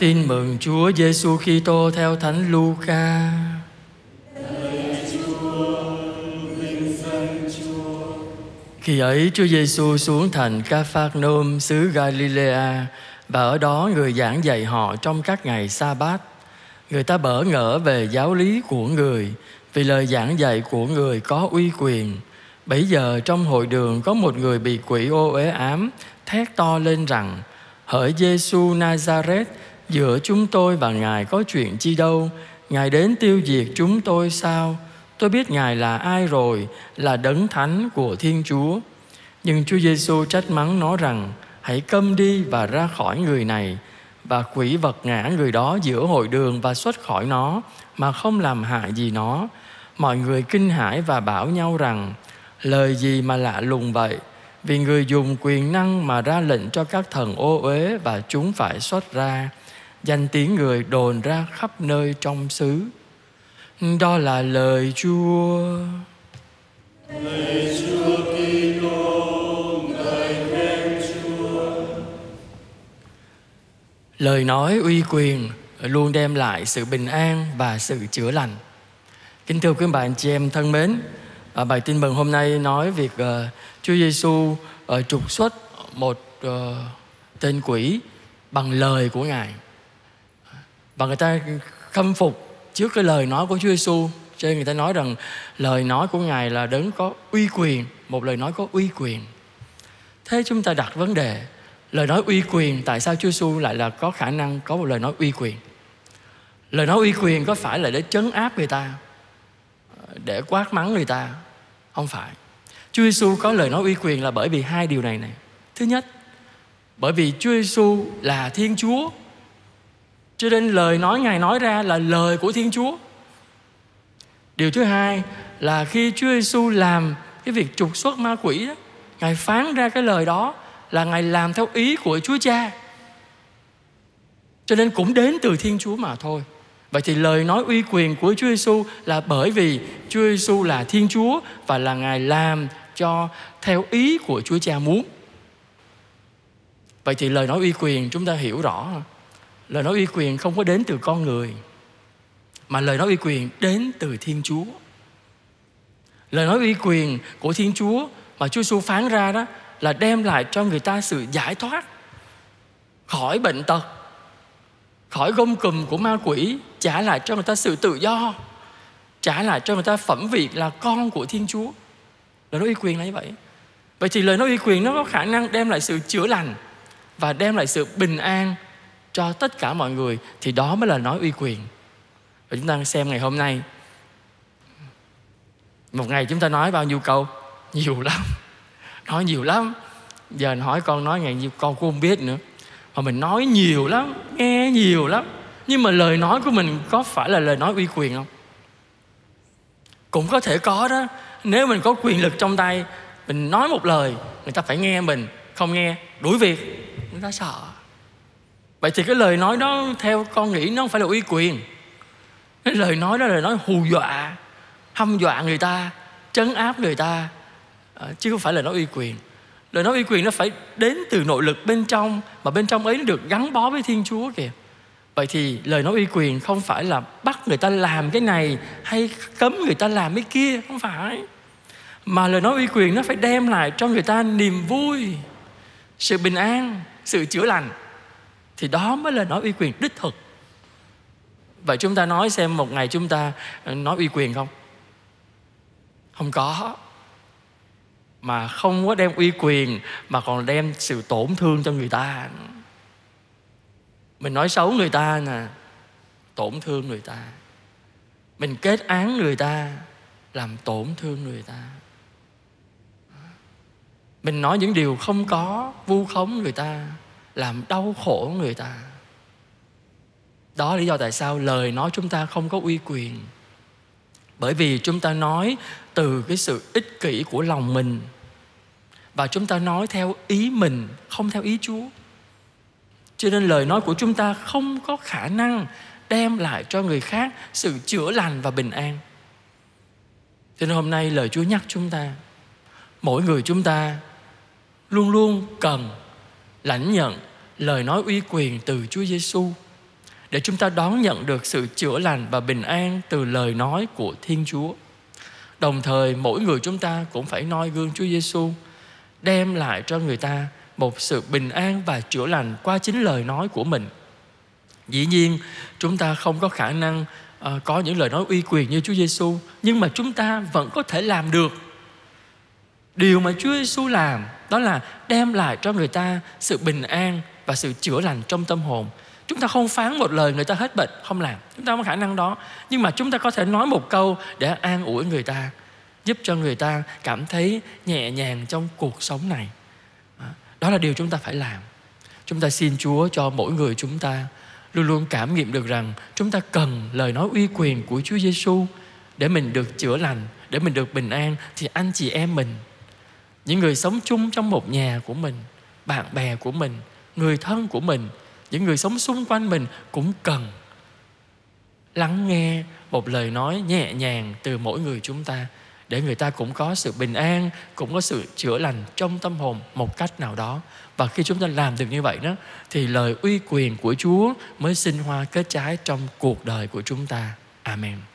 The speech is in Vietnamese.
Tin mừng Chúa Giêsu Kitô theo Thánh Luca. Khi ấy Chúa Giêsu xuống thành Capernaum xứ Galilea và ở đó người giảng dạy họ trong các ngày sa bát. Người ta bỡ ngỡ về giáo lý của người, vì lời giảng dạy của người có uy quyền. Bấy giờ trong hội đường có một người bị quỷ ô uế ám, thét to lên rằng, hỡi Giêsu Nazareth giữa chúng tôi và Ngài có chuyện chi đâu? Ngài đến tiêu diệt chúng tôi sao? Tôi biết Ngài là ai rồi, Là đấng thánh của Thiên Chúa. Nhưng Chúa Giêsu trách mắng nó rằng, Hãy câm đi và ra khỏi người này, Và quỷ vật ngã người đó giữa hội đường Và xuất khỏi nó, Mà không làm hại gì nó. Mọi người kinh hãi và bảo nhau rằng, Lời gì mà lạ lùng vậy? Vì người dùng quyền năng mà ra lệnh cho các thần ô uế Và chúng phải xuất ra. Danh tiếng người đồn ra khắp nơi trong xứ Đó là lời Chúa Lời Chúa Kitô, ngợi khen Chúa. Lời nói uy quyền luôn đem lại sự bình an và sự chữa lành. Kính thưa quý bạn chị em thân mến, à, bài tin mừng hôm nay nói việc uh, Chúa Giêsu uh, à, trục xuất một uh, tên quỷ bằng lời của Ngài. Và người ta khâm phục trước cái lời nói của Chúa Giêsu, cho nên người ta nói rằng lời nói của Ngài là đấng có uy quyền, một lời nói có uy quyền. Thế chúng ta đặt vấn đề Lời nói uy quyền Tại sao Chúa Giêsu lại là có khả năng Có một lời nói uy quyền? Lời nói uy quyền có phải là để trấn áp người ta Để quát mắng người ta? Không phải. Chúa Giêsu có lời nói uy quyền là bởi vì hai điều này này. Thứ nhất Bởi vì Chúa Giêsu là Thiên Chúa. Cho nên lời nói Ngài nói ra là lời của Thiên Chúa Điều thứ hai là khi Chúa Giêsu làm cái việc trục xuất ma quỷ đó, Ngài phán ra cái lời đó là Ngài làm theo ý của Chúa Cha. Cho nên cũng đến từ Thiên Chúa mà thôi. Vậy thì lời nói uy quyền của Chúa Giêsu là bởi vì Chúa Giêsu là Thiên Chúa và là Ngài làm cho theo ý của Chúa Cha muốn. Vậy thì lời nói uy quyền chúng ta hiểu rõ Lời nói uy quyền không có đến từ con người, Mà lời nói uy quyền đến từ Thiên Chúa. Lời nói uy quyền của Thiên Chúa mà Chúa Giêsu phán ra đó là đem lại cho người ta sự giải thoát khỏi bệnh tật, khỏi gông cùm của ma quỷ, trả lại cho người ta sự tự do, trả lại cho người ta phẩm vị là con của thiên chúa. Lời nói uy quyền là như vậy. Vậy thì lời nói uy quyền nó có khả năng đem lại sự chữa lành và đem lại sự bình an cho tất cả mọi người thì đó mới là nói uy quyền. Và chúng ta xem ngày hôm nay. Một ngày chúng ta nói bao nhiêu câu? Nhiều lắm. Nói nhiều lắm. Giờ hỏi con nói ngày nhiêu, con cũng không biết nữa. Mà mình nói nhiều lắm, nghe nhiều lắm. Nhưng mà lời nói của mình có phải là lời nói uy quyền không? Cũng có thể có đó. Nếu mình có quyền lực trong tay, mình nói một lời, người ta phải nghe mình. Không nghe, đuổi việc. Người ta sợ vậy thì cái lời nói đó, theo con nghĩ, nó không phải là uy quyền. Cái lời nói đó là lời nói hù dọa, hăm dọa người ta, trấn áp người ta ờ, chứ không phải là nói uy quyền. Lời nói uy quyền nó phải đến từ nội lực bên trong, mà bên trong ấy nó được gắn bó với thiên chúa kìa. Vậy thì lời nói uy quyền không phải là bắt người ta làm cái này hay cấm người ta làm cái kia, không phải. Mà lời nói uy quyền nó phải đem lại cho người ta niềm vui, sự bình an, sự chữa lành thì đó mới là nói uy quyền đích thực. Vậy chúng ta nói xem một ngày chúng ta ờ, nói uy quyền không? Không có. Mà không có đem uy quyền, mà còn đem sự tổn thương cho người ta. Mình nói xấu người ta nè, tổn thương người ta. Mình kết án người ta, làm tổn thương người ta. Mình nói những điều không có, vu khống người ta làm đau khổ người ta. Đó là lý do tại sao lời nói chúng ta không có uy quyền. Bởi vì chúng ta nói từ cái sự ích kỷ của lòng mình. Và chúng ta nói theo ý mình, không theo ý chúa. Cho nên lời nói của chúng ta không có khả năng đem lại cho người khác sự chữa lành và bình an. Cho nên hôm nay lời chúa nhắc chúng ta, mỗi người chúng ta luôn luôn cần lãnh nhận lời nói uy quyền từ Chúa Giêsu để chúng ta đón nhận được sự chữa lành và bình an từ lời nói của Thiên Chúa. Đồng thời mỗi người chúng ta cũng phải noi gương Chúa Giêsu đem lại cho người ta một sự bình an và chữa lành qua chính lời nói của mình. Dĩ nhiên chúng ta không có khả năng uh, có những lời nói uy quyền như Chúa Giêsu, nhưng mà chúng ta vẫn có thể làm được. Điều mà Chúa Giêsu làm đó là đem lại cho người ta sự bình an và sự chữa lành trong tâm hồn. Chúng ta không phán một lời người ta hết bệnh, không làm. Chúng ta không có khả năng đó. Nhưng mà chúng ta có thể nói một câu để an ủi người ta, giúp cho người ta cảm thấy nhẹ nhàng trong cuộc sống này. À, đó là điều chúng ta phải làm. Chúng ta xin Chúa cho mỗi người chúng ta luôn luôn cảm nghiệm được rằng chúng ta cần lời nói uy quyền của Chúa Giêsu để mình được chữa lành, để mình được bình an thì anh chị em mình những người sống chung trong một nhà của mình, bạn bè của mình, người thân của mình, những người sống xung quanh mình cũng cần lắng nghe một lời nói nhẹ nhàng từ mỗi người chúng ta để người ta cũng có sự bình an cũng có sự chữa lành trong tâm hồn một cách nào đó và khi chúng ta làm được như vậy đó thì lời uy quyền của Chúa mới sinh hoa kết trái trong cuộc đời của chúng ta. Amen.